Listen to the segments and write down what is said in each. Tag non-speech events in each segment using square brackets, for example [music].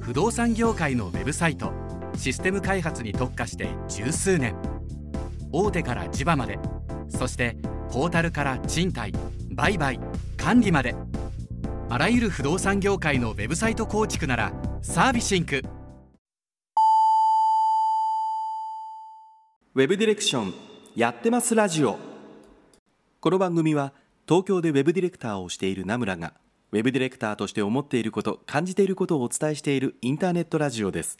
不動産業界のウェブサイトシステム開発に特化して十数年。大手から地場までそしてポータルから賃貸売買管理まで。あらゆる不動産業界のウェブサイト構築ならサービシンク。ウェブディレクションやってますラジオ。この番組は東京でウェブディレクターをしている名村がウェブディレクターとして思っていること感じていることをお伝えしているインターネットラジオです。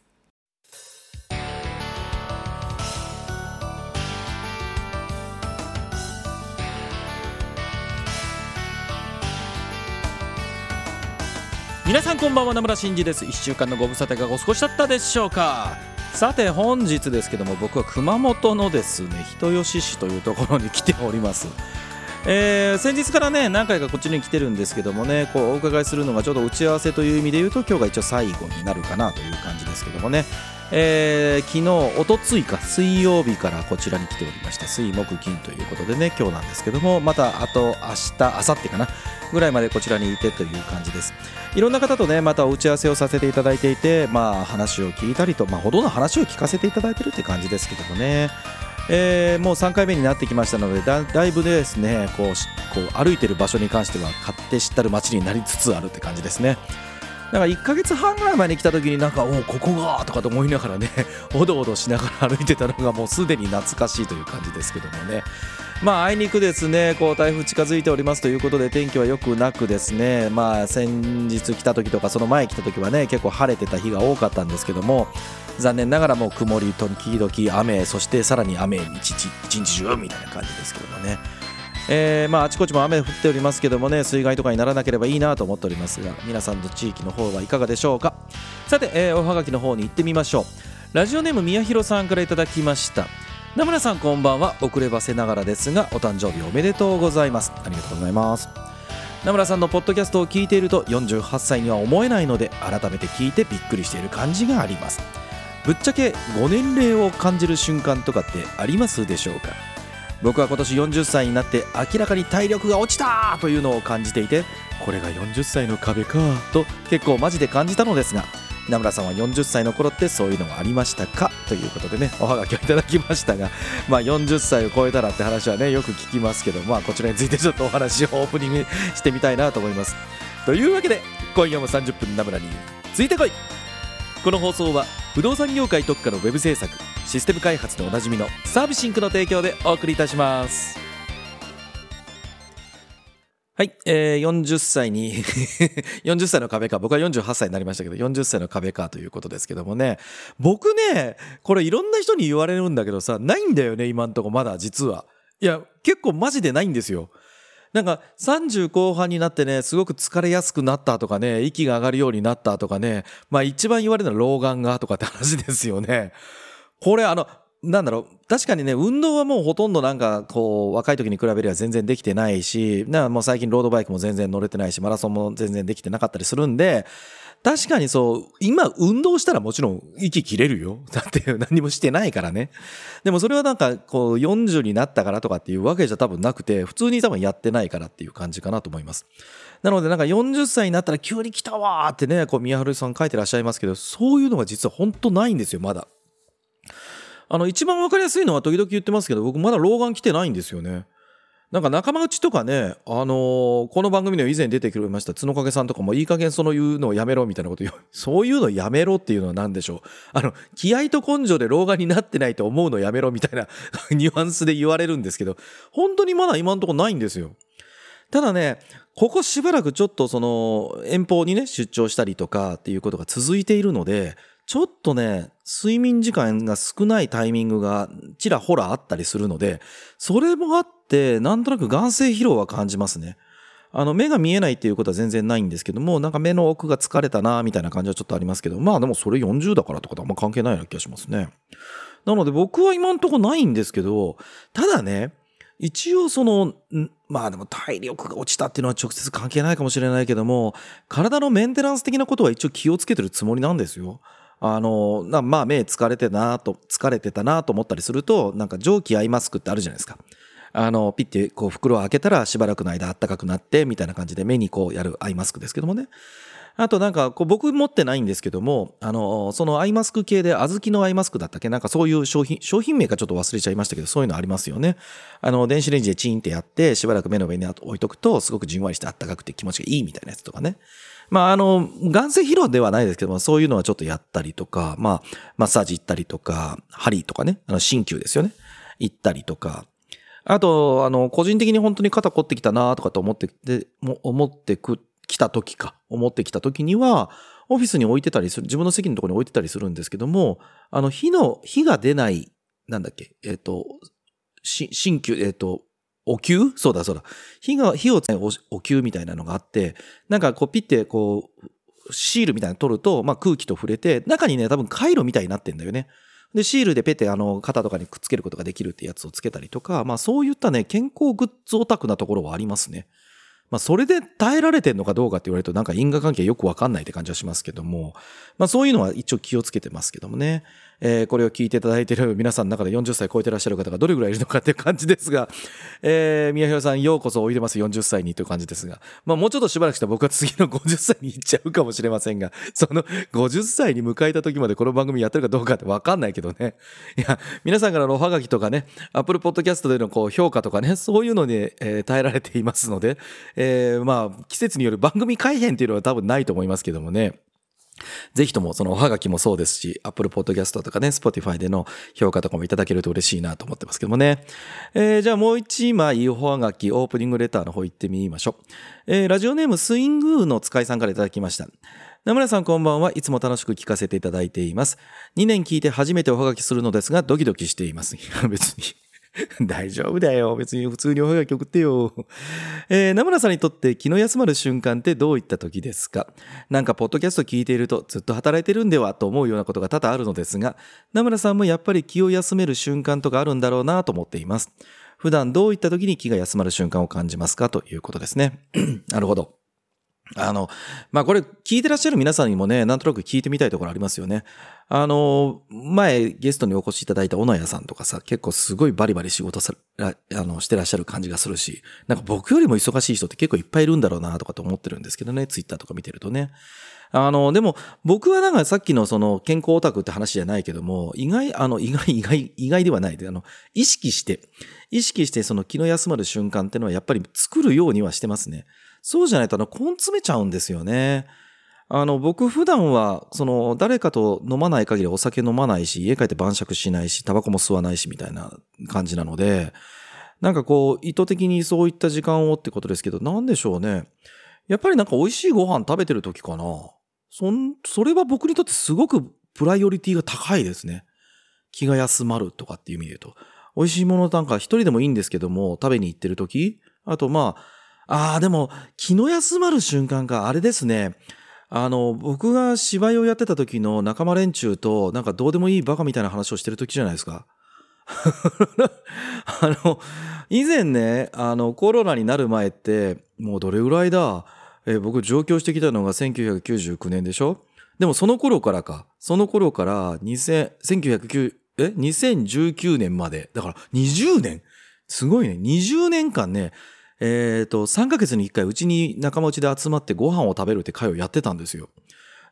皆さんこんばんは名村真司です。1週間のご無沙汰がお過ごしだったでしょうか。さて本日ですけども僕は熊本のですね人吉市というところに来ております。えー、先日からね何回かこっちに来てるんですけどもねこうお伺いするのがちょうど打ち合わせという意味で言うと今日が一応最後になるかなという感じですけどもね、えー、昨日おとついか水曜日からこちらに来ておりました。水木金ということでね今日なんですけどもまたあと明日明後日かなぐらいまでこちらにいてという感じです。いろんな方とねまた打ち合わせをさせていただいていてまあ話を聞いたりとまあほとんど話を聞かせていただいてるって感じですけどもね。えー、もう3回目になってきましたのでだだいぶですねこうこう歩いてる場所に関しては勝手知ったる街になりつつあるって感じですね。だか1ヶ月半ぐらい前に来た時になんかおおここがとかと思いながらね [laughs] おどおどしながら歩いてたのがもうすでに懐かしいという感じですけどもね。まああいにくですねこう台風近づいておりますということで天気は良くなくですねまあ先日来た時とかその前来た時はね結構晴れてた日が多かったんですけども残念ながらもう曇り時々雨そしてさらに雨一日一日中みたいな感じですけどもね。えー、まあ、あちこちも雨降っておりますけどもね水害とかにならなければいいなと思っておりますが皆さんの地域の方はいかがでしょうか。さて、えー、おはがきの方に行ってみましょう。ラジオネーム宮弘さんからいただきました。名村さんこんばんは。遅ればせながらですがお誕生日おめでとうございます。ありがとうございます。名村さんのポッドキャストを聞いていると48歳には思えないので改めて聞いてびっくりしている感じがあります。ぶっちゃけご年齢を感じる瞬間とかってありますでしょうか？僕は今年40歳になって明らかに体力が落ちたというのを感じていてこれが40歳の壁かと結構マジで感じたのですが名村さんは40歳の頃ってそういうのはありましたか？ということでねおはがきをいただきましたが、まあ、40歳を超えたらって話はねよく聞きますけど、まあ、こちらについてちょっとお話をオープニングしてみたいなと思います。というわけで今夜も30分名村についてこい。この放送は不動産業界特化のウェブ制作システム開発でおなじみのサービシンクの提供でお送りいたします。はい、えー、40歳に [laughs] 40歳の壁か。僕は48歳になりましたけど40歳の壁かということですけどもね。僕ねこれいろんな人に言われるんだけどさないんだよね今んとこまだ実は。いや結構マジでないんですよ。なんか30後半になってね、すごく疲れやすくなったとかね、息が上がるようになったとかね、まあ一番言われるのは老眼がとかって話ですよね。これあの、なんだろう、確かにね、運動はもうほとんどなんか、こう、若い時に比べれば全然できてないし、なもう最近ロードバイクも全然乗れてないし、マラソンも全然できてなかったりするんで、確かにそう、今運動したらもちろん息切れるよ。[laughs] だって何もしてないからね。でもそれはなんかこう40になったからとかっていうわけじゃ多分なくて、普通に多分やってないからっていう感じかなと思います。なのでなんか40歳になったら急に来たわーってね、こう宮春さん書いてらっしゃいますけど、そういうのが実は本当ないんですよ、まだ。あの、一番わかりやすいのは時々言ってますけど、僕まだ老眼来てないんですよね。なんか仲間内とかね、あのー、この番組で以前出てくれました角影さんとかもいい加減その言うのをやめろみたいなこと言う。[laughs] そういうのやめろっていうのは何でしょう。あの、気合と根性で老眼になってないと思うのやめろみたいな [laughs] ニュアンスで言われるんですけど、本当にまだ今んとこないんですよ。ただね、ここしばらくちょっとその遠方にね、出張したりとかっていうことが続いているので、ちょっとね、睡眠時間が少ないタイミングがちらほらあったりするので、それもあって、なんとなく眼性疲労は感じますね。あの、目が見えないっていうことは全然ないんですけども、なんか目の奥が疲れたな、みたいな感じはちょっとありますけど、まあでもそれ40だからとかとあんま関係ないような気がしますね。なので僕は今んとこないんですけど、ただね、一応その、まあでも体力が落ちたっていうのは直接関係ないかもしれないけども、体のメンテナンス的なことは一応気をつけてるつもりなんですよ。あの、まあ目疲れてなと、疲れてたなと思ったりすると、なんか蒸気アイマスクってあるじゃないですか。あの、ピッてこう袋を開けたらしばらくの間暖かくなって、みたいな感じで目にこうやるアイマスクですけどもね。あとなんか、こう僕持ってないんですけども、あの、そのアイマスク系で、小豆のアイマスクだったっけ？なんかそういう商品、商品名かちょっと忘れちゃいましたけど、そういうのありますよね。あの、電子レンジでチンってやって、しばらく目の上に置いとくと、すごくじんわりしてあったかくて気持ちがいいみたいなやつとかね。まあ、あの、眼性疲労ではないですけども、そういうのはちょっとやったりとか、まあ、マッサージ行ったりとか、針とかね、あの、鍼灸ですよね。行ったりとか、あと、あの、個人的に本当に肩凝ってきたなとかと思って、で、も思ってく、来た時か、思ってきた時には、オフィスに置いてたりする、自分の席のところに置いてたりするんですけども、あの、火の、火が出ない、なんだっけ、えっ、ー、と、し、新旧、えっ、ー、と、お灸そうだそうだ。火が、火を使うお灸みたいなのがあって、なんかこうピッてこう、シールみたいなの取ると、まあ空気と触れて、中にね、多分回路みたいになってんだよね。で、シールでペテあの、肩とかにくっつけることができるってやつをつけたりとか、まあそういったね、健康グッズオタクなところはありますね。まあ、それで耐えられてんのかどうかって言われるとなんか因果関係よくわかんないって感じはしますけども、まあ、そういうのは一応気をつけてますけどもね。えー、これを聞いていただいている皆さんの中で40歳超えてらっしゃる方がどれぐらいいるのかっていう感じですが、えー、宮平さんようこそおいでます40歳にという感じですが、まあもうちょっとしばらくしたら僕は次の50歳に行っちゃうかもしれませんが、その50歳に迎えた時までこの番組やってるかどうかってわかんないけどね。いや、皆さんからのおはがきとかね、Apple Podcast でのこう評価とかね、そういうのに、えー、耐えられていますので、えー、まあ季節による番組改変っていうのは多分ないと思いますけどもね。ぜひともそのおはがきもそうですし、Apple Podcast とかね、Spotify での評価とかもいただけると嬉しいなと思ってますけどもね。えー、じゃあもう一枚おはがき、オープニングレターの方行ってみましょう。えー、ラジオネームスイングーの使いさんからいただきました。名村さんこんばんはいつも楽しく聞かせていただいています。2年聞いて初めておはがきするのですがドキドキしています。別に [laughs] 大丈夫だよ。別に普通におはがき送ってよ。えー、名村さんにとって気の休まる瞬間ってどういった時ですか？なんかポッドキャスト聞いているとずっと働いてるんではと思うようなことが多々あるのですが、名村さんもやっぱり気を休める瞬間とかあるんだろうなと思っています。普段どういった時に気が休まる瞬間を感じますか？ということですね。[clears throat] なるほど。あの、まあ、これ聞いてらっしゃる皆さんにもね、なんとなく聞いてみたいところありますよね。あの、前ゲストにお越しいただいた小野屋さんとかさ、結構すごいバリバリ仕事さ、あの、してらっしゃる感じがするし、なんか僕よりも忙しい人って結構いっぱいいるんだろうなとかと思ってるんですけどね、ツイッターとか見てるとね。あの、でも僕はなんかさっきのその健康オタクって話じゃないけども、意外、あの、意外、意外、意外ではないで、あの、意識して、意識してその気の休まる瞬間っていうのはやっぱり作るようにはしてますね。そうじゃないとあの、根詰めちゃうんですよね。あの、僕普段は、その、誰かと飲まない限りお酒飲まないし、家帰って晩酌しないし、タバコも吸わないし、みたいな感じなので、なんかこう、意図的にそういった時間をってことですけど、なんでしょうね。やっぱりなんか美味しいご飯食べてる時かな。そん、それは僕にとってすごくプライオリティが高いですね。気が休まるとかっていう意味で言うと。美味しいものなんか一人でもいいんですけども、食べに行ってる時あとまあ、ああ、でも、気の休まる瞬間があれですね。あの、僕が芝居をやってた時の仲間連中と、なんかどうでもいいバカみたいな話をしてる時じゃないですか。[laughs] あの、以前ね、あの、コロナになる前って、もうどれぐらいだ、え、僕上京してきたのが1999年でしょ？でもその頃からか、その頃から2000、1909、え ?2019 年まで。だから20年？すごいね。20年間ね、えっ、ー、と、3ヶ月に1回うちに仲間内で集まってご飯を食べるって会をやってたんですよ。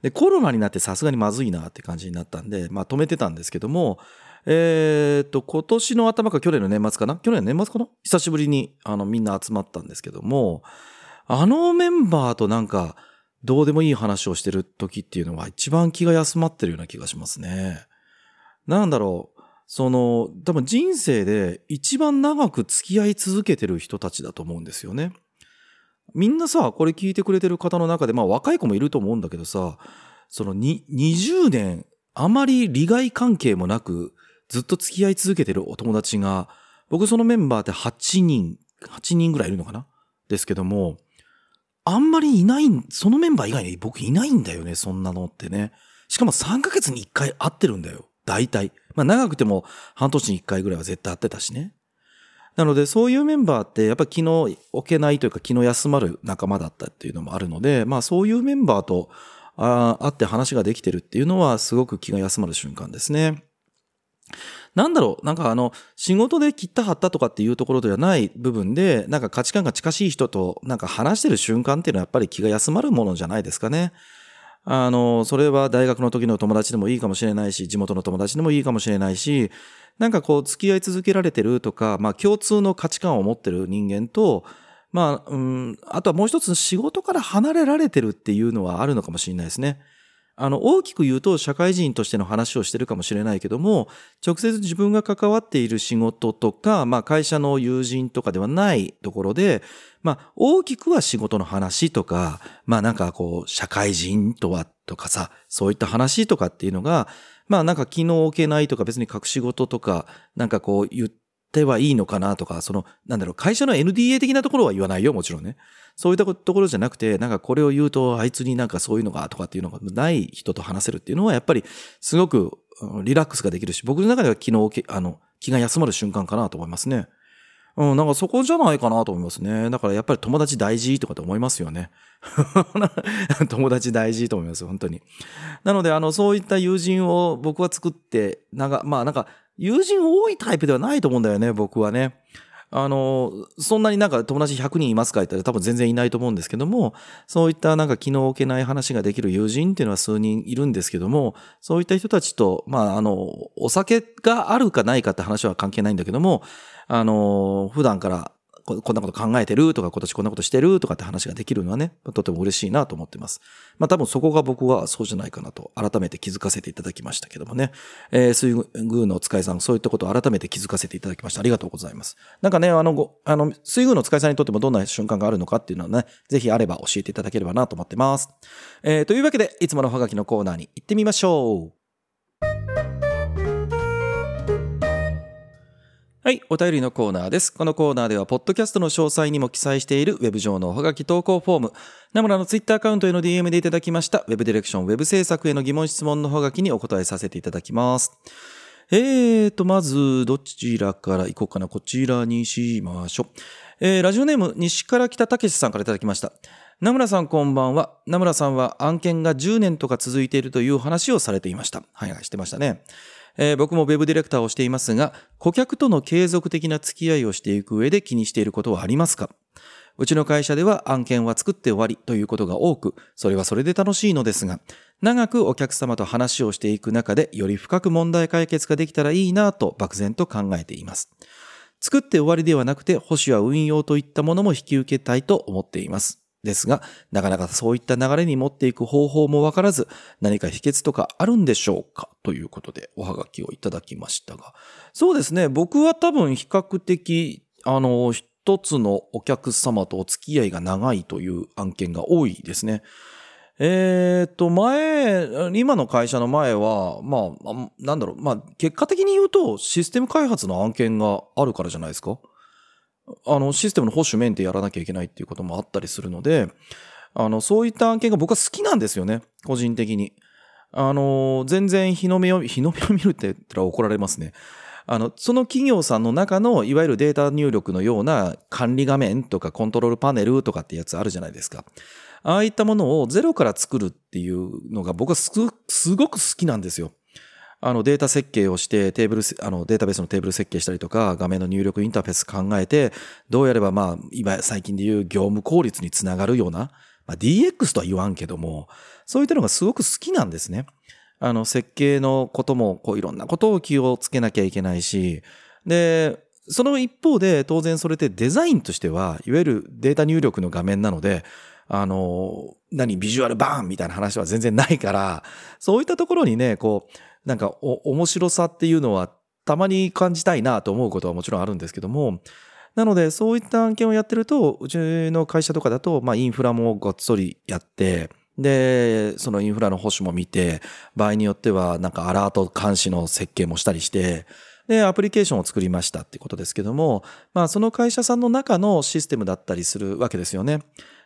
で、コロナになってさすがにまずいなって感じになったんで、まあ止めてたんですけども、えっ、ー、と、今年の頭か去年の年末かな？去年の年末かな？久しぶりにあのみんな集まったんですけども、あのメンバーとなんか、どうでもいい話をしてる時っていうのは一番気が休まってるような気がしますね。なんだろう。その、多分人生で一番長く付き合い続けてる人たちだと思うんですよね。みんなさ、これ聞いてくれてる方の中で、まあ若い子もいると思うんだけどさ、そのに20年、あまり利害関係もなく、ずっと付き合い続けてるお友達が、僕そのメンバーって8人、8人ぐらいいるのかな？ですけども、あんまりいない、そのメンバー以外に僕いないんだよね、そんなのってね。しかも3ヶ月に1回会ってるんだよ。大体。まあ長くても半年に1回ぐらいは絶対会ってたしね。なのでそういうメンバーってやっぱ気の置けないというか気の休まる仲間だったっていうのもあるので、まあそういうメンバーと会って話ができてるっていうのはすごく気が休まる瞬間ですね。なんだろう、なんかあの、仕事で切った張ったとかっていうところではない部分で、なんか価値観が近しい人となんか話してる瞬間っていうのはやっぱり気が休まるものじゃないですかね。あの、それは大学の時の友達でもいいかもしれないし、地元の友達でもいいかもしれないし、なんかこう付き合い続けられてるとか、まあ共通の価値観を持ってる人間と、まあ、うん、あとはもう一つ仕事から離れられてるっていうのはあるのかもしれないですね。あの、大きく言うと社会人としての話をしてるかもしれないけども、直接自分が関わっている仕事とか、まあ会社の友人とかではないところで、まあ大きくは仕事の話とか、まあなんかこう、社会人とはとかさ、そういった話とかっていうのが、まあなんか気の置けないとか別に隠し事とか、なんかこう言ってはいいのかなとか、その、なんだろう、会社の NDA 的なところは言わないよ、もちろんね。そういったところじゃなくて、なんかこれを言うと、あいつになんかそういうのがとかっていうのがない人と話せるっていうのは、やっぱりすごくリラックスができるし、僕の中では気の、あの、気が休まる瞬間かなと思いますね。うん、なんかそこじゃないかなと思いますね。だからやっぱり友達大事とかって思いますよね。[laughs] 友達大事と思います、本当に。なので、あの、そういった友人を僕は作って、なんか、まあなんか、友人多いタイプではないと思うんだよね、僕はね。あの、そんなになんか友達100人いますかって言ったら多分全然いないと思うんですけども、そういったなんか気の置けない話ができる友人っていうのは数人いるんですけども、そういった人たちと、まあ、あの、お酒があるかないかって話は関係ないんだけども、あの、普段からこんなこと考えてるとか、今年こんなことしてるとかって話ができるのはね、とても嬉しいなと思ってます。まあ多分そこが僕はそうじゃないかなと改めて気づかせていただきましたけどもね。えー、水軍のお使いさん、そういったことを改めて気づかせていただきました。ありがとうございます。なんかね、あの、ごあの、水軍のお使いさんにとってもどんな瞬間があるのかっていうのはね、ぜひあれば教えていただければなと思ってます。えー、というわけで、いつものハガキのコーナーに行ってみましょう。はい、お便りのコーナーです。このコーナーでは、ポッドキャストの詳細にも記載しているウェブ上のおはがき投稿フォーム、ナムラのツイッターアカウントへの DM でいただきました、ウェブディレクション、ウェブ制作への疑問質問のおはがきにお答えさせていただきます。えーと、まず、どちらから行こうかな。こちらにしましょう。えー、ラジオネーム、西から北武さんからいただきました。名村さんこんばんは。名村さんは案件が10年とか続いているという話をされていました。はいはい、してましたね。えー、僕も Web ディレクターをしていますが、顧客との継続的な付き合いをしていく上で気にしていることはありますか？うちの会社では案件は作って終わりということが多く、それはそれで楽しいのですが、長くお客様と話をしていく中でより深く問題解決ができたらいいなと漠然と考えています。作って終わりではなくて保守や運用といったものも引き受けたいと思っています。ですが、なかなかそういった流れに持っていく方法もわからず、何か秘訣とかあるんでしょうか？ということでおはがきをいただきましたが。そうですね、僕は多分比較的、あの、一つのお客様とお付き合いが長いという案件が多いですね。えっ、と、前、今の会社の前は、まあ、なんだろう、まあ、結果的に言うと、システム開発の案件があるからじゃないですか？あの、システムの保守面でやらなきゃいけないっていうこともあったりするので、あの、そういった案件が僕は好きなんですよね。個人的に。あの、全然日の目を、[laughs] 日の目を見るって言ったら怒られますね。あの、その企業さんの中の、いわゆるデータ入力のような管理画面とかコントロールパネルとかってやつあるじゃないですか。ああいったものをゼロから作るっていうのが僕はすごく好きなんですよ。あのデータ設計をしてテーブル、あのデータベースのテーブル設計したりとか画面の入力インターフェース考えてどうやればまあ今最近で言う業務効率につながるような、まあ、DX とは言わんけどもそういったのがすごく好きなんですね。あの設計のこともこういろんなことを気をつけなきゃいけないしでその一方で当然それってデザインとしてはいわゆるデータ入力の画面なのであの、何、ビジュアルバーンみたいな話は全然ないから、そういったところにね、こう、なんかお面白さっていうのはたまに感じたいなと思うことはもちろんあるんですけども、なのでそういった案件をやってると、うちの会社とかだと、まあインフラもごっそりやって、で、そのインフラの保守も見て、場合によってはなんかアラート監視の設計もしたりして、で、アプリケーションを作りましたってことですけども、まあその会社さんの中のシステムだったりするわけですよね。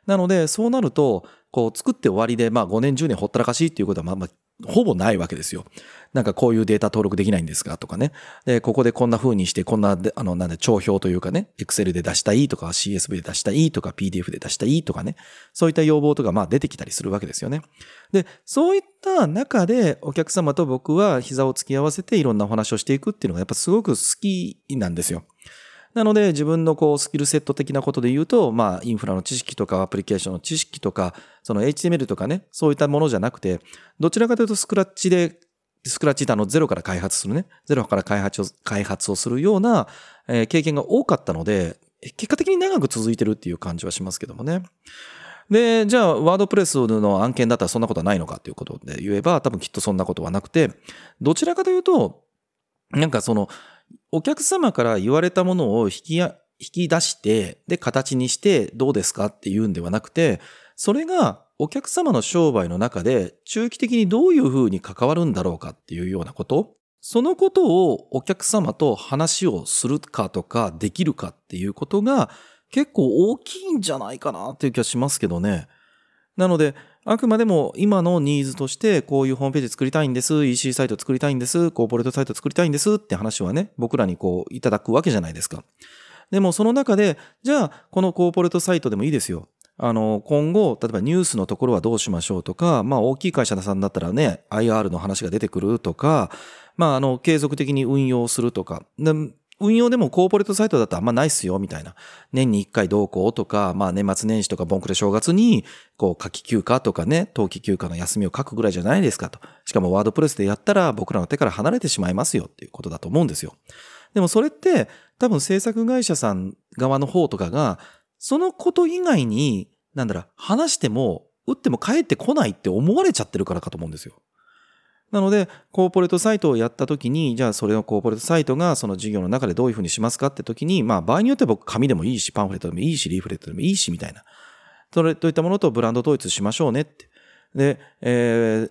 なので、そうなると、こう作って終わりで、まあ5年10年ほったらかしっていうことはまあまあほぼないわけですよ。なんかこういうデータ登録できないんですかとかね。で、ここでこんな風にして、こんな、あの、なんで、帳票というかね、Excel で出したいとか、CSV で出したいとか、PDF で出したいとかね。そういった要望とか、まあ出てきたりするわけですよね。で、そういった中で、お客様と僕は膝を突き合わせていろんなお話をしていくっていうのが、やっぱすごく好きなんですよ。なので自分のこうスキルセット的なことで言うと、まあインフラの知識とかアプリケーションの知識とか、その HTML とかね、そういったものじゃなくて、どちらかというとスクラッチでスクラッチってあのゼロから開発するね、ゼロから開発を開発をするような、え、経験が多かったので、結果的に長く続いてるっていう感じはしますけどもね。で、じゃあ、ワードプレスの案件だったらそんなことはないのかっていうことで言えば、多分きっとそんなことはなくて、どちらかというと、なんかその、お客様から言われたものを引き引き出して、で、形にしてどうですかって言うんではなくて、それがお客様の商売の中で中期的にどういうふうに関わるんだろうかっていうようなこと、そのことをお客様と話をするかとかできるかっていうことが結構大きいんじゃないかなっていう気がしますけどね。なので、あくまでも今のニーズとしてこういうホームページ作りたいんです、EC サイト作りたいんです、コーポレートサイト作りたいんですって話はね、僕らにこういただくわけじゃないですか。でもその中で、じゃあこのコーポレートサイトでもいいですよ。あの、今後、例えばニュースのところはどうしましょうとか、まあ大きい会社さんだったらね、IR の話が出てくるとか、まああの、継続的に運用するとか、運用でもコーポレートサイトだとあんまないっすよ、みたいな。年に一回同行とか、まあ年末年始とかボンクレ正月に、こう、夏季休暇とかね、冬季休暇の休みを書くぐらいじゃないですかと。しかもワードプレスでやったら僕らの手から離れてしまいますよっていうことだと思うんですよ。でもそれって多分制作会社さん側の方とかが、そのこと以外になんだろう、話しても、打っても帰ってこないって思われちゃってるからかと思うんですよ。なので、コーポレートサイトをやったときに、じゃあそれのコーポレートサイトがその授業の中でどういうふうにしますかってときに、まあ場合によっては僕紙でもいいし、パンフレットでもいいし、リーフレットでもいいし、みたいな。それといったものとブランド統一しましょうねって。で、えー、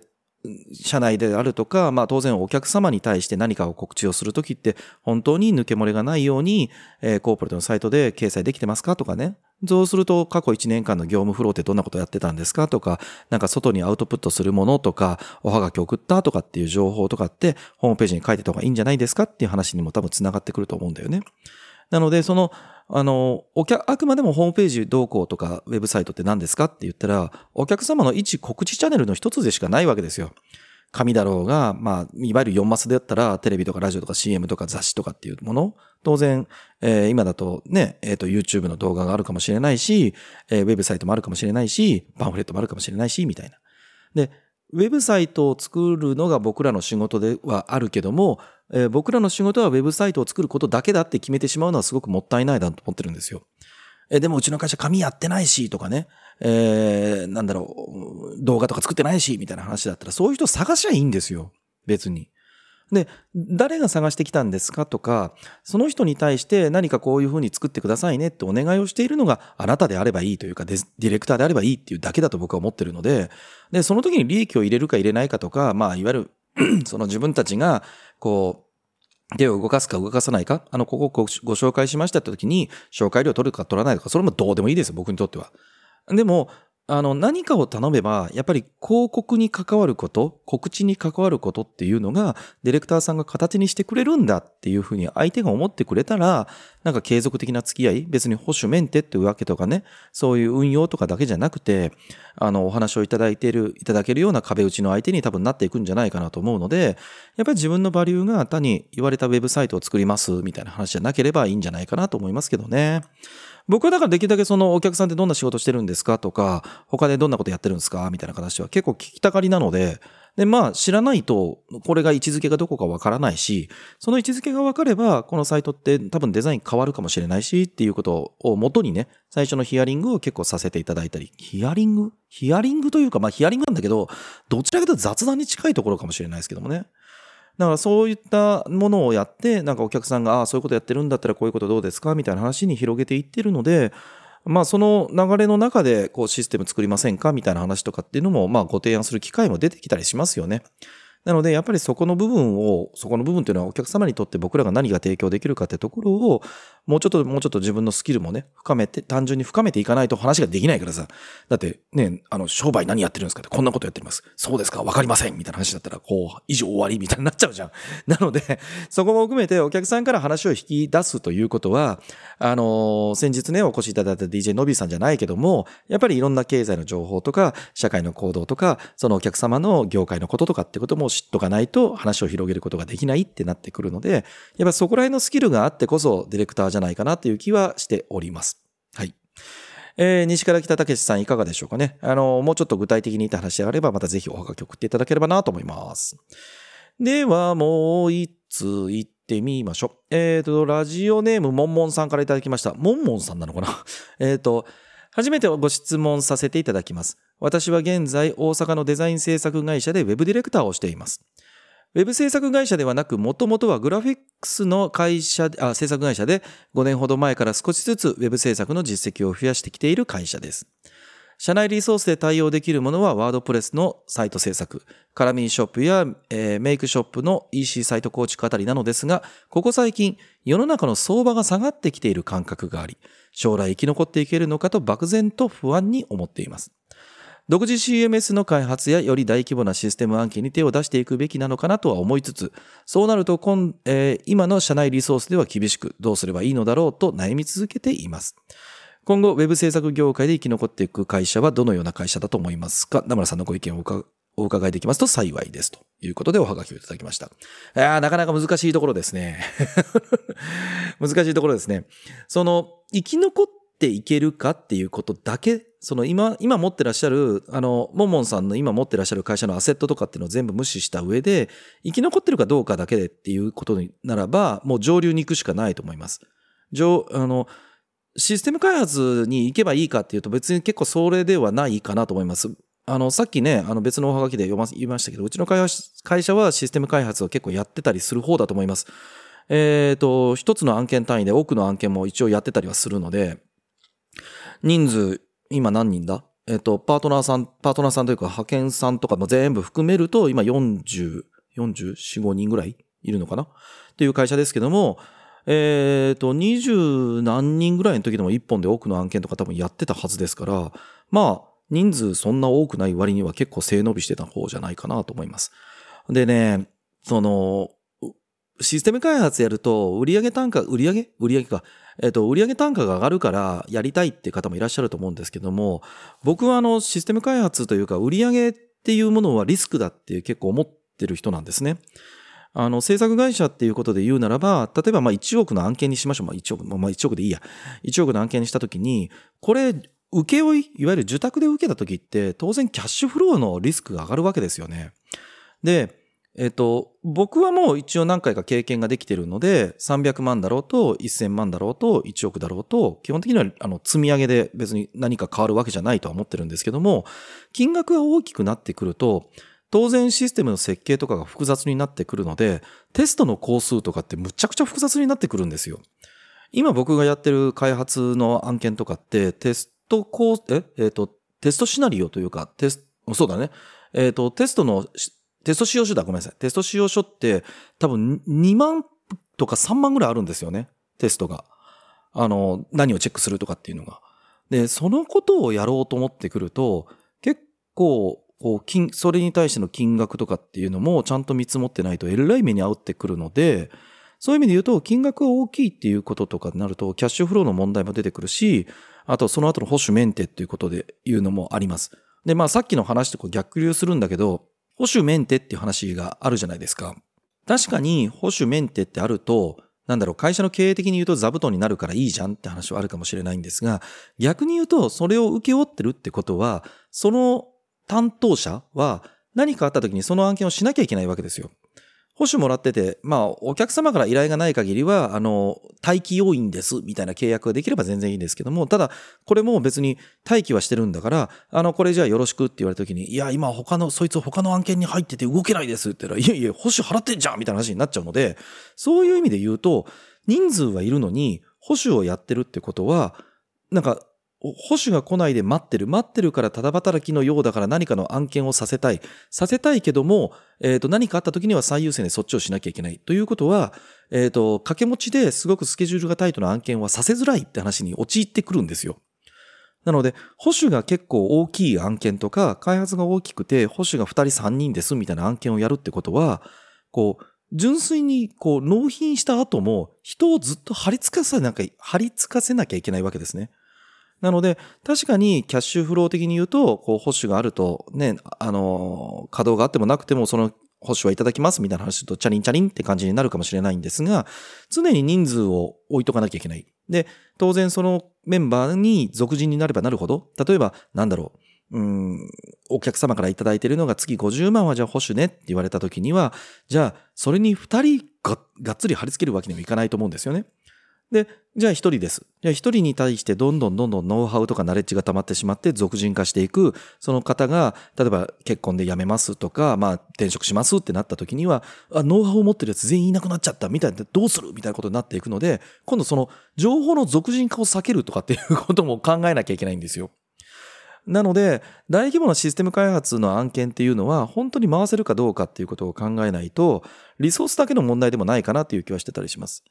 社内であるとか、まあ当然お客様に対して何かを告知をするときって本当に抜け漏れがないように、えー、コーポレートのサイトで掲載できてますかとかね。そうすると過去1年間の業務フローってどんなことやってたんですかとか、なんか外にアウトプットするものとか、おはがき送ったとかっていう情報とかってホームページに書いてた方がいいんじゃないですかっていう話にも多分繋がってくると思うんだよね。なので、その、あの、お客、あくまでもホームページ動向とかウェブサイトって何ですかって言ったら、お客様の一告知チャンネルの一つでしかないわけですよ。紙だろうが、まあ、いわゆる4マスであったら、テレビとかラジオとか CM とか雑誌とかっていうもの。当然、えー、今だとね、えっ、ー、と、YouTube の動画があるかもしれないし、えー、ウェブサイトもあるかもしれないし、パンフレットもあるかもしれないし、みたいな。で、ウェブサイトを作るのが僕らの仕事ではあるけども、えー、僕らの仕事はウェブサイトを作ることだけだって決めてしまうのはすごくもったいないだと思ってるんですよ。えー、でもうちの会社紙やってないしとかね、えー、なんだろう、動画とか作ってないしみたいな話だったらそういう人探しゃいいんですよ。別に。で、誰が探してきたんですかとか、その人に対して何かこういうふうに作ってくださいねってお願いをしているのがあなたであればいいというかディレクターであればいいっていうだけだと僕は思ってるので、で、その時に利益を入れるか入れないかとか、まあ、いわゆる [clears throat] その自分たちが、こう、手を動かすか動かさないか、あの、ここをご紹介しましたって時に、紹介料取るか取らないとか、それもどうでもいいですよ、僕にとっては。でも、あの、何かを頼めば、やっぱり広告に関わること、告知に関わることっていうのが、ディレクターさんが形にしてくれるんだっていうふうに相手が思ってくれたら、なんか継続的な付き合い、別に保守メンテっていうわけとかね、そういう運用とかだけじゃなくて、あの、お話をいただいている、いただけるような壁打ちの相手に多分なっていくんじゃないかなと思うので、やっぱり自分のバリューが単に言われたウェブサイトを作りますみたいな話じゃなければいいんじゃないかなと思いますけどね。僕はだからできるだけそのお客さんってどんな仕事してるんですかとか、他でどんなことやってるんですか？みたいな形は結構聞きたがりなので、で、まあ知らないと、これが位置づけがどこかわからないし、その位置づけがわかれば、このサイトって多分デザイン変わるかもしれないしっていうことを元にね、最初のヒアリングを結構させていただいたり、ヒアリング？ヒアリングというか、まあヒアリングなんだけど、どちらかというと雑談に近いところかもしれないですけどもね。だからそういったものをやって、なんかお客さんが、ああ、そういうことやってるんだったらこういうことどうですかみたいな話に広げていってるので、まあその流れの中でこうシステム作りませんか？みたいな話とかっていうのも、まあご提案する機会も出てきたりしますよね。なので、やっぱりそこの部分を、そこの部分というのはお客様にとって僕らが何が提供できるかってところをもうちょっと、もうちょっと自分のスキルもね、深めて、単純に深めていかないと話ができないからさ。だってね、あの、商売何やってるんですかって、こんなことやってます。そうですかわかりませんみたいな話だったら、こう、以上終わりみたいになっちゃうじゃん。[laughs] なので、そこも含めてお客さんから話を引き出すということは、あの、先日ね、お越しいただいた DJ のびさんじゃないけども、やっぱりいろんな経済の情報とか、社会の行動とか、そのお客様の業界のこととかってことも知っとかないと話を広げることができないってなってくるので、やっぱそこら辺のスキルがあってこそディレクターじゃないかなっていう気はしております。はい。えー、西から北武さんいかがでしょうかね。あの、もうちょっと具体的に言った話であれば、またぜひおはがき送っていただければなと思います。では、もう一つ行ってみましょう。えっ、ー、と、ラジオネームもんもんさんからいただきました。もんもんさんなのかな？[laughs] えっと、初めてご質問させていただきます。私は現在、大阪のデザイン制作会社でウェブディレクターをしています。ウェブ制作会社ではなく、もともとはグラフィックスの会社、あ、制作会社で5年ほど前から少しずつウェブ制作の実績を増やしてきている会社です。社内リソースで対応できるものはワードプレスのサイト制作、カラミーショップや、えー、メイクショップの EC サイト構築あたりなのですが、ここ最近世の中の相場が下がってきている感覚があり、将来生き残っていけるのかと漠然と不安に思っています。独自 CMS の開発やより大規模なシステム案件に手を出していくべきなのかなとは思いつつ、そうなると今,、えー、今の社内リソースでは厳しくどうすればいいのだろうと悩み続けています。今後、ウェブ制作業界で生き残っていく会社はどのような会社だと思いますか？名村さんのご意見をお伺いできますと幸いです。ということでおはがきをいただきました。いやなかなか難しいところですね。[laughs] 難しいところですね。その、生き残っていけるかっていうことだけその今、今持ってらっしゃる、あの、モンモンさんの今持ってらっしゃる会社のアセットとかっていうのを全部無視した上で、生き残ってるかどうかだけでっていうことにならば、もう上流に行くしかないと思います。上、あの、システム開発に行けばいいかっていうと別に結構それではないかなと思います。あの、さっきね、あの別のおはがきで読ま、言いましたけど、うちの会社はシステム開発を結構やってたりする方だと思います。えっ、ー、と、一つの案件単位で多くの案件も一応やってたりはするので、人数今何人だ？えっ、と、パートナーさん、パートナーさんというか派遣さんとかも全部含めると、今40、44、5人ぐらいいるのかな？っていう会社ですけども、えっ、ー、と、20何人ぐらいの時でも1本で多くの案件とか多分やってたはずですから、まあ、人数そんな多くない割には結構背伸びしてた方じゃないかなと思います。でね、その、システム開発やると、売上単価、売上？売上か。えっと、売上単価が上がるからやりたいって方もいらっしゃると思うんですけども、僕はあの、システム開発というか、売上っていうものはリスクだって結構思ってる人なんですね。あの、制作会社っていうことで言うならば、例えばまあ1億の案件にしましょう。まあ1億、まあ1億でいいや。1億の案件にしたときに、これ、請負い、いわゆる受託で受けたときって、当然キャッシュフローのリスクが上がるわけですよね。で、えっ、と、僕はもう一応何回か経験ができてるので、300万だろうと、1000万だろうと、1億だろうと、基本的にはあの積み上げで別に何か変わるわけじゃないとは思ってるんですけども、金額が大きくなってくると、当然システムの設計とかが複雑になってくるので、テストの工数とかってむちゃくちゃ複雑になってくるんですよ。今僕がやってる開発の案件とかって、テストコー、え、えっ、ー、と、テストシナリオというか、テスト、そうだね。えっ、ー、と、テストのテスト使用書だ、ごめんなさい。テスト使用書って多分2万とか3万ぐらいあるんですよね。テストが。あの、何をチェックするとかっていうのが。で、そのことをやろうと思ってくると、結構、こう、金、それに対しての金額とかっていうのもちゃんと見積もってないとえらい目に遭ってくるので、そういう意味で言うと、金額が大きいっていうこととかになると、キャッシュフローの問題も出てくるし、あとその後の保守メンテっていうことで言うのもあります。で、まあさっきの話とこう逆流するんだけど、保守メンテっていう話があるじゃないですか。確かに保守メンテってあると、なんだろう、会社の経営的に言うと座布団になるからいいじゃんって話はあるかもしれないんですが、逆に言うと、それを受け負ってるってことは、その担当者は何かあった時にその案件をしなきゃいけないわけですよ。保守もらってて、まあ、お客様から依頼がない限りは、あの、待機要員です、みたいな契約ができれば全然いいんですけども、ただ、これも別に待機はしてるんだから、あの、これじゃあよろしくって言われた時に、いや、今他の、そいつ他の案件に入ってて動けないですって言ったら、いやいや、保守払ってんじゃんみたいな話になっちゃうので、そういう意味で言うと、人数はいるのに、保守をやってるってことは、なんか、保守が来ないで待ってる。待ってるからただ働きのようだから何かの案件をさせたい。させたいけども、えっ、と、何かあった時には最優先でそっちをしなきゃいけない。ということは、えっ、と、掛け持ちですごくスケジュールがタイトな案件はさせづらいって話に陥ってくるんですよ。なので、保守が結構大きい案件とか、開発が大きくて、保守が2人3人ですみたいな案件をやるってことは、こう、純粋にこう納品した後も人をずっと張り付かせなきゃ、張り付かせなきゃいけないわけですね。なので、確かにキャッシュフロー的に言うと、こう、保守があると、ね、あの、稼働があってもなくても、その保守はいただきますみたいな話と、チャリンチャリンって感じになるかもしれないんですが、常に人数を置いとかなきゃいけない。で、当然そのメンバーに属人になればなるほど、例えば、なんだろう、うん、お客様からいただいているのが月50万はじゃあ保守ねって言われた時には、じゃあ、それに2人ががっつり貼り付けるわけにもいかないと思うんですよね。で、じゃあ一人です。じゃあ一人に対してどんどんどんどんノウハウとかナレッジが溜まってしまって俗人化していく、その方が、例えば結婚で辞めますとか、まあ転職しますってなった時には、あ、ノウハウを持ってるやつ全員いなくなっちゃったみたいな、どうするみたいなことになっていくので、今度その情報の俗人化を避けるとかっていうことも考えなきゃいけないんですよ。なので、大規模なシステム開発の案件っていうのは、本当に回せるかどうかっていうことを考えないと、リソースだけの問題でもないかなっていう気はしてたりします。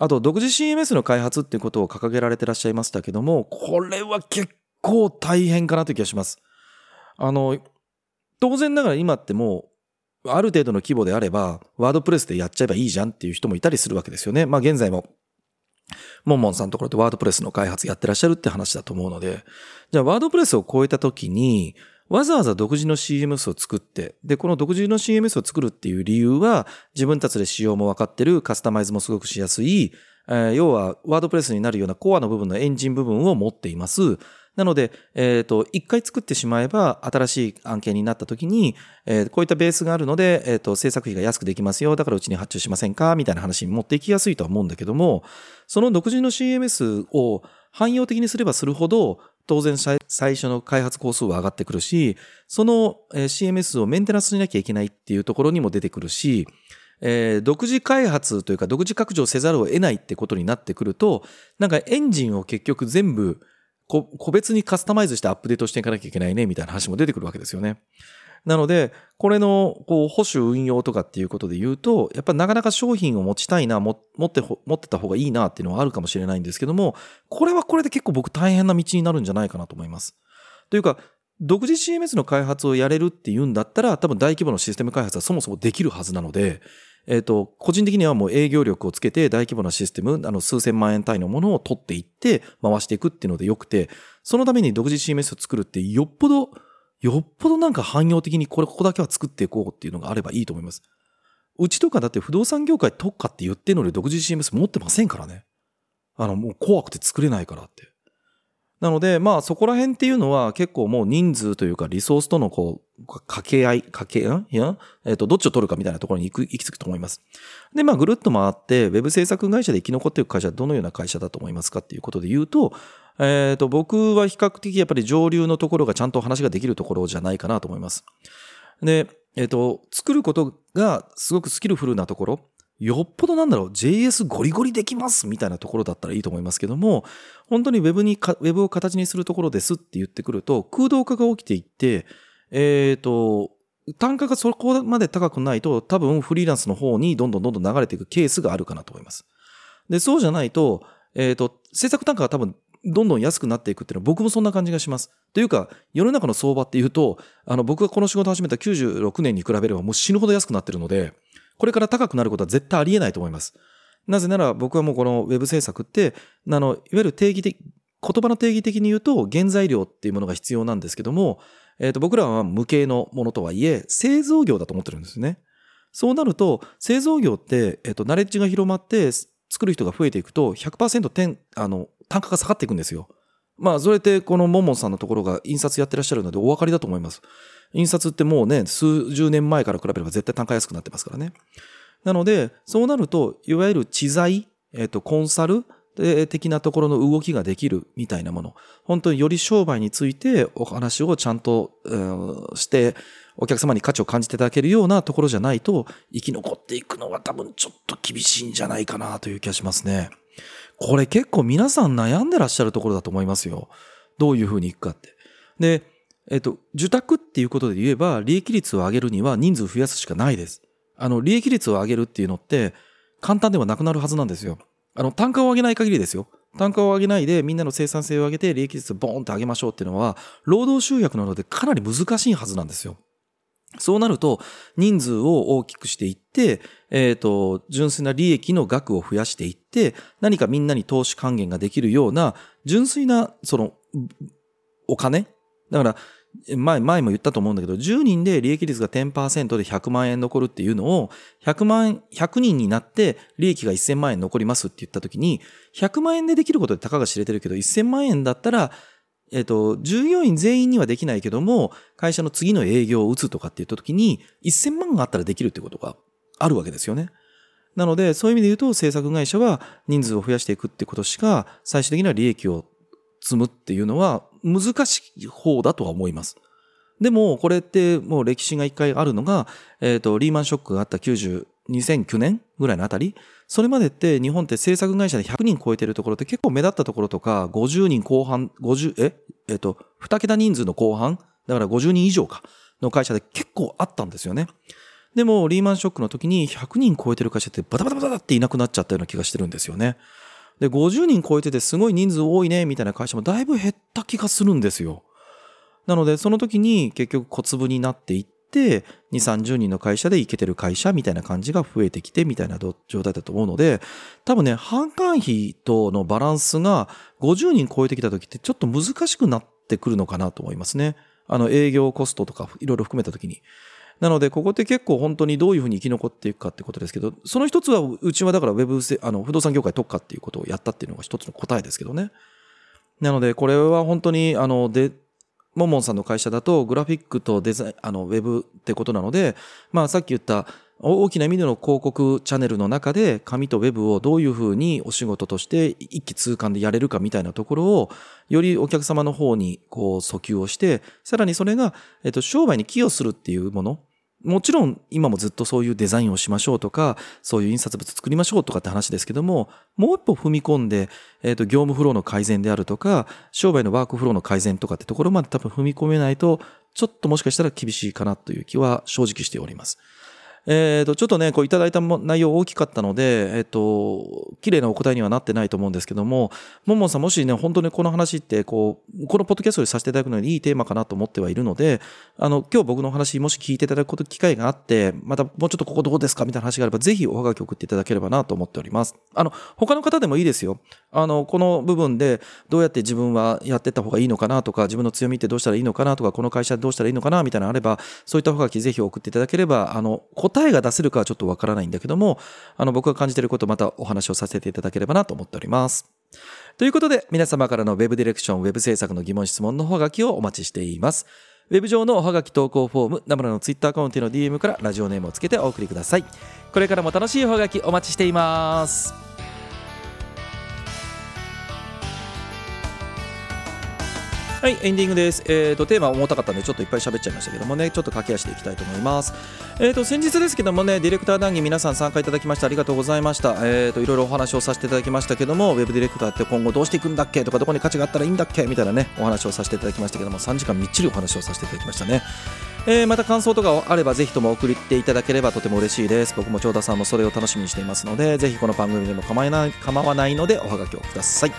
あと、独自 CMS の開発っていうことを掲げられてらっしゃいましたけども、これは結構大変かなという気がします。あの、当然ながら今ってもう、ある程度の規模であれば、ワードプレスでやっちゃえばいいじゃんっていう人もいたりするわけですよね。まあ現在も、モンモンさんのところでワードプレスの開発やってらっしゃるって話だと思うので、じゃあワードプレスを超えたときに、わざわざ独自の CMS を作って、で、この独自の CMS を作るっていう理由は、自分たちで仕様も分かってる、カスタマイズもすごくしやすい、えー、要は、ワードプレスになるようなコアの部分のエンジン部分を持っています。なので、えっ、ー、と、一回作ってしまえば、新しい案件になった時に、えー、こういったベースがあるので、えっ、ー、と、制作費が安くできますよ。だからうちに発注しませんかみたいな話に持っていきやすいとは思うんだけども、その独自の CMS を汎用的にすればするほど、当然最初の開発工数は上がってくるし、その CMS をメンテナンスしなきゃいけないっていうところにも出てくるし、えー、独自開発というか独自拡張せざるを得ないってことになってくると、なんかエンジンを結局全部個別にカスタマイズしてアップデートしていかなきゃいけないねみたいな話も出てくるわけですよね。なので、これの、こう、保守運用とかっていうことで言うと、やっぱなかなか商品を持ちたいな、も持って、持ってた方がいいなっていうのはあるかもしれないんですけども、これはこれで結構僕大変な道になるんじゃないかなと思います。というか、独自 CMS の開発をやれるっていうんだったら、多分大規模なシステム開発はそもそもできるはずなので、えっ、ー、と、個人的にはもう営業力をつけて大規模なシステム、あの、数千万円単位のものを取っていって回していくっていうのでよくて、そのために独自 CMS を作るってよっぽどよっぽどなんか汎用的にこれここだけは作っていこうっていうのがあればいいと思います。うちとかだって不動産業界特化って言ってるので独自 CMS 持ってませんからね。あの、もう怖くて作れないからって。なので、まあそこら辺っていうのは結構もう人数というかリソースとのこう、掛け合い、掛け、ん？いや？えっ、ー、と、どっちを取るかみたいなところに行く、行き着くと思います。で、まあぐるっと回って、ウェブ制作会社で生き残っていく会社はどのような会社だと思いますかっていうことで言うと、えっ、ー、と、僕は比較的やっぱり上流のところがちゃんと話ができるところじゃないかなと思います。で、えっ、ー、と、作ることがすごくスキルフルなところ、よっぽどなんだろう、JS ゴリゴリできますみたいなところだったらいいと思いますけども、本当に Web にか、Web を形にするところですって言ってくると、空洞化が起きていって、えっ、ー、と、単価がそこまで高くないと、多分フリーランスの方にどんどんどんどん流れていくケースがあるかなと思います。で、そうじゃないと、えっ、ー、と、制作単価が多分どんどん安くなっていくっていうのは僕もそんな感じがします。というか、世の中の相場っていうと、あの、僕がこの仕事を始めた96年に比べればもう死ぬほど安くなってるので、これから高くなることは絶対ありえないと思います。なぜなら僕はもうこのウェブ制作って、あの、いわゆる定義的、言葉の定義的に言うと原材料っていうものが必要なんですけども、えっ、ー、と、僕らは無形のものとはいえ、製造業だと思ってるんですね。そうなると、製造業って、えっ、ー、と、ナレッジが広まって、作る人が増えていくと100%点、あの、単価が下がっていくんですよ。まあ、それってこのモンモンさんのところが印刷やってらっしゃるのでお分かりだと思います。印刷ってもうね、数十年前から比べれば絶対単価安くなってますからね。なので、そうなると、いわゆる知財、えっ、ー、と、コンサル的なところの動きができるみたいなもの。本当により商売についてお話をちゃんと、うん、して、お客様に価値を感じていただけるようなところじゃないと、生き残っていくのは多分ちょっと厳しいんじゃないかなという気がしますね。これ結構皆さん悩んでらっしゃるところだと思いますよ。どういうふうにいくかって。で、えっと、受託っていうことで言えば、利益率を上げるには人数増やすしかないです。あの、利益率を上げるっていうのって、簡単ではなくなるはずなんですよ。あの、単価を上げない限りですよ。単価を上げないでみんなの生産性を上げて利益率をボーンって上げましょうっていうのは、労働集約なのでかなり難しいはずなんですよ。そうなると、人数を大きくしていって、えっ、ー、と、純粋な利益の額を増やしていって、何かみんなに投資還元ができるような、純粋な、その、お金？だから、前、前も言ったと思うんだけど、10人で利益率が10%で100万円残るっていうのを、100万円、100人になって利益が1000万円残りますって言った時に、100万円でできることでたかが知れてるけど、1000万円だったら、えっ、と、従業員全員にはできないけども、会社の次の営業を打つとかって言った時に、1000万があったらできるってことがあるわけですよね。なので、そういう意味で言うと、制作会社は人数を増やしていくってことしか、最終的には利益を積むっていうのは難しい方だとは思います。でも、これってもう歴史が一回あるのが、えっ、ー、と、リーマンショックがあった90、2009年ぐらいのあたり、それまでって日本って制作会社で100人超えてるところって結構目立ったところとか、50人後半、50、え？えっ、と、2桁人数の後半、だから50人以上か、の会社で結構あったんですよね。でも、リーマンショックの時に100人超えてる会社ってバタバタバタっていなくなっちゃったような気がしてるんですよね。で、50人超えててすごい人数多いね、みたいな会社もだいぶ減った気がするんですよ。なので、その時に結局小粒になっていって、2、30人の会社でいけてる会社みたいな感じが増えてきてみたいな状態だと思うので、多分ね、販管費とのバランスが50人超えてきた時ってちょっと難しくなってくるのかなと思いますね。あの営業コストとかいろいろ含めた時に。なので、ここって結構本当にどういうふうに生き残っていくかってことですけど、その一つは、うちはだからウェブあの不動産業界特化っていうことをやったっていうのが一つの答えですけどね。なので、これは本当に、あの、で、モンモンさんの会社だと、グラフィックとデザイン、あの、ウェブってことなので、まあ、さっき言った、大きな意味での広告チャンネルの中で紙とウェブをどういうふうにお仕事として一気通貫でやれるかみたいなところをよりお客様の方にこう訴求をしてさらにそれがえっと商売に寄与するっていうものもちろん今もずっとそういうデザインをしましょうとか、そういう印刷物作りましょうとかって話ですけども、もう一歩踏み込んで、えっ、ー、と、業務フローの改善であるとか、商売のワークフローの改善とかってところまで多分踏み込めないと、ちょっともしかしたら厳しいかなという気は正直しております。えっ、ー、と、ちょっとね、こういただいた内容大きかったので、えっ、ー、と、綺麗なお答えにはなってないと思うんですけども、ももさんもしね、本当にこの話って、こう、このポッドキャストでさせていただくのにいいテーマかなと思ってはいるので、あの、今日僕の話もし聞いていただくこと機会があって、またもうちょっとここどうですかみたいな話があれば、ぜひおはがき送っていただければなと思っております。あの、他の方でもいいですよ。あの、この部分でどうやって自分はやってった方がいいのかなとか、自分の強みってどうしたらいいのかなとか、この会社どうしたらいいのかなみたいなのあれば、そういったおはがきぜひ送っていただければ、あの、答えが出せるかはちょっとわからないんだけども、あの、僕が感じていることまたお話をさせていただければなと思っております。ということで、皆様からの Web ディレクション、Web 制作の疑問質問のほがきをお待ちしています。ウェブ上のおはがき投稿フォーム、ナムラのツイッターアカウントへの DM からラジオネームをつけてお送りください。これからも楽しいおはがきお待ちしています。はい、エンディングです。えっ、ー、と、テーマ重たかったんで、ちょっといっぱい喋っちゃいましたけどもね、ちょっと駆け足でいきたいと思います。えっ、ー、と、先日ですけどもね、ディレクター談義皆さん参加いただきましてありがとうございました。えっ、ー、と、いろいろお話をさせていただきましたけども、ウェブディレクターって今後どうしていくんだっけ？とか、どこに価値があったらいいんだっけ？みたいなね、お話をさせていただきましたけども、3時間みっちりお話をさせていただきましたね。えー、また感想とかあればぜひとも送っていただければとても嬉しいです僕も長田さんもそれを楽しみにしていますのでぜひこの番組でも構わないのでおはがきをください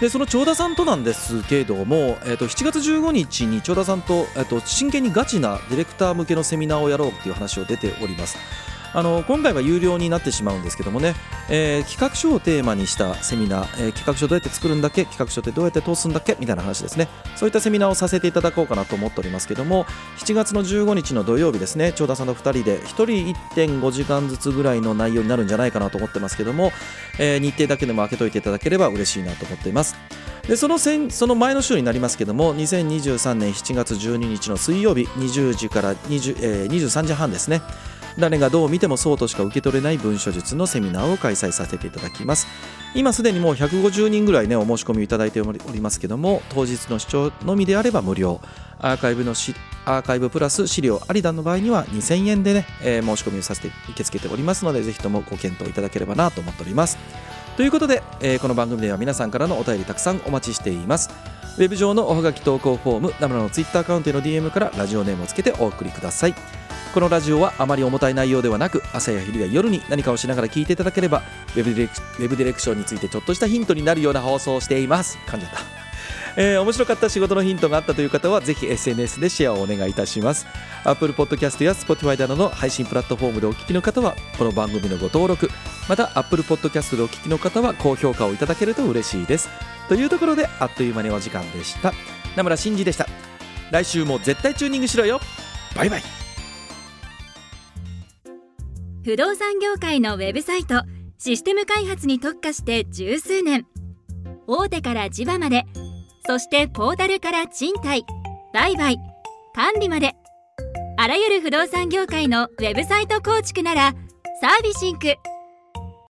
でその長田さんとなんですけれども、えー、と7月15日に長田さんと,、えー、と真剣にガチなディレクター向けのセミナーをやろうという話を出ております。あの今回は有料になってしまうんですけどもね、えー、企画書をテーマにしたセミナー、えー、企画書どうやって作るんだっけ？企画書ってどうやって通すんだっけ？みたいな話ですね。そういったセミナーをさせていただこうかなと思っておりますけども7月の15日の土曜日ですね。長田さんの2人で1人1.5時間ずつぐらいの内容になるんじゃないかなと思ってますけども、えー、日程だけでも開けといていただければ嬉しいなと思っています。でそのせその前の週になりますけども2023年7月12日の水曜日20時から20、えー、23時半ですね。誰がどう見てもそうとしか受け取れない文書術のセミナーを開催させていただきます。今すでにもう150人ぐらいねお申し込みいただいておりますけども当日の視聴のみであれば無料。アーカイブのしアーカイブプラス資料ありだの場合には2000円でね、えー、申し込みをさせて受け付けておりますのでぜひともご検討いただければなと思っております。ということで、えー、この番組では皆さんからのお便りたくさんお待ちしています。ウェブ上のおはがき投稿フォームナムラのツイッターアカウントへの DM からラジオネームをつけてお送りください。このラジオはあまり重たい内容ではなく朝や昼や夜に何かをしながら聞いていただければウェブディレクウェブディレクションについてちょっとしたヒントになるような放送をしています。噛んじゃった。[laughs] えー面白かった仕事のヒントがあったという方はぜひ SNS でシェアをお願いいたします。Apple Podcast や Spotify などの配信プラットフォームでお聞きの方はこの番組のご登録また Apple Podcast でお聞きの方は高評価をいただけると嬉しいです。というところであっという間にお時間でした。名村真司でした。来週も絶対チューニングしろよ。バイバイ。不動産業界のウェブサイトシステム開発に特化して十数年。大手から地場まで。そしてポータルから賃貸。売買。管理まで。あらゆる不動産業界のウェブサイト構築ならサービシンク。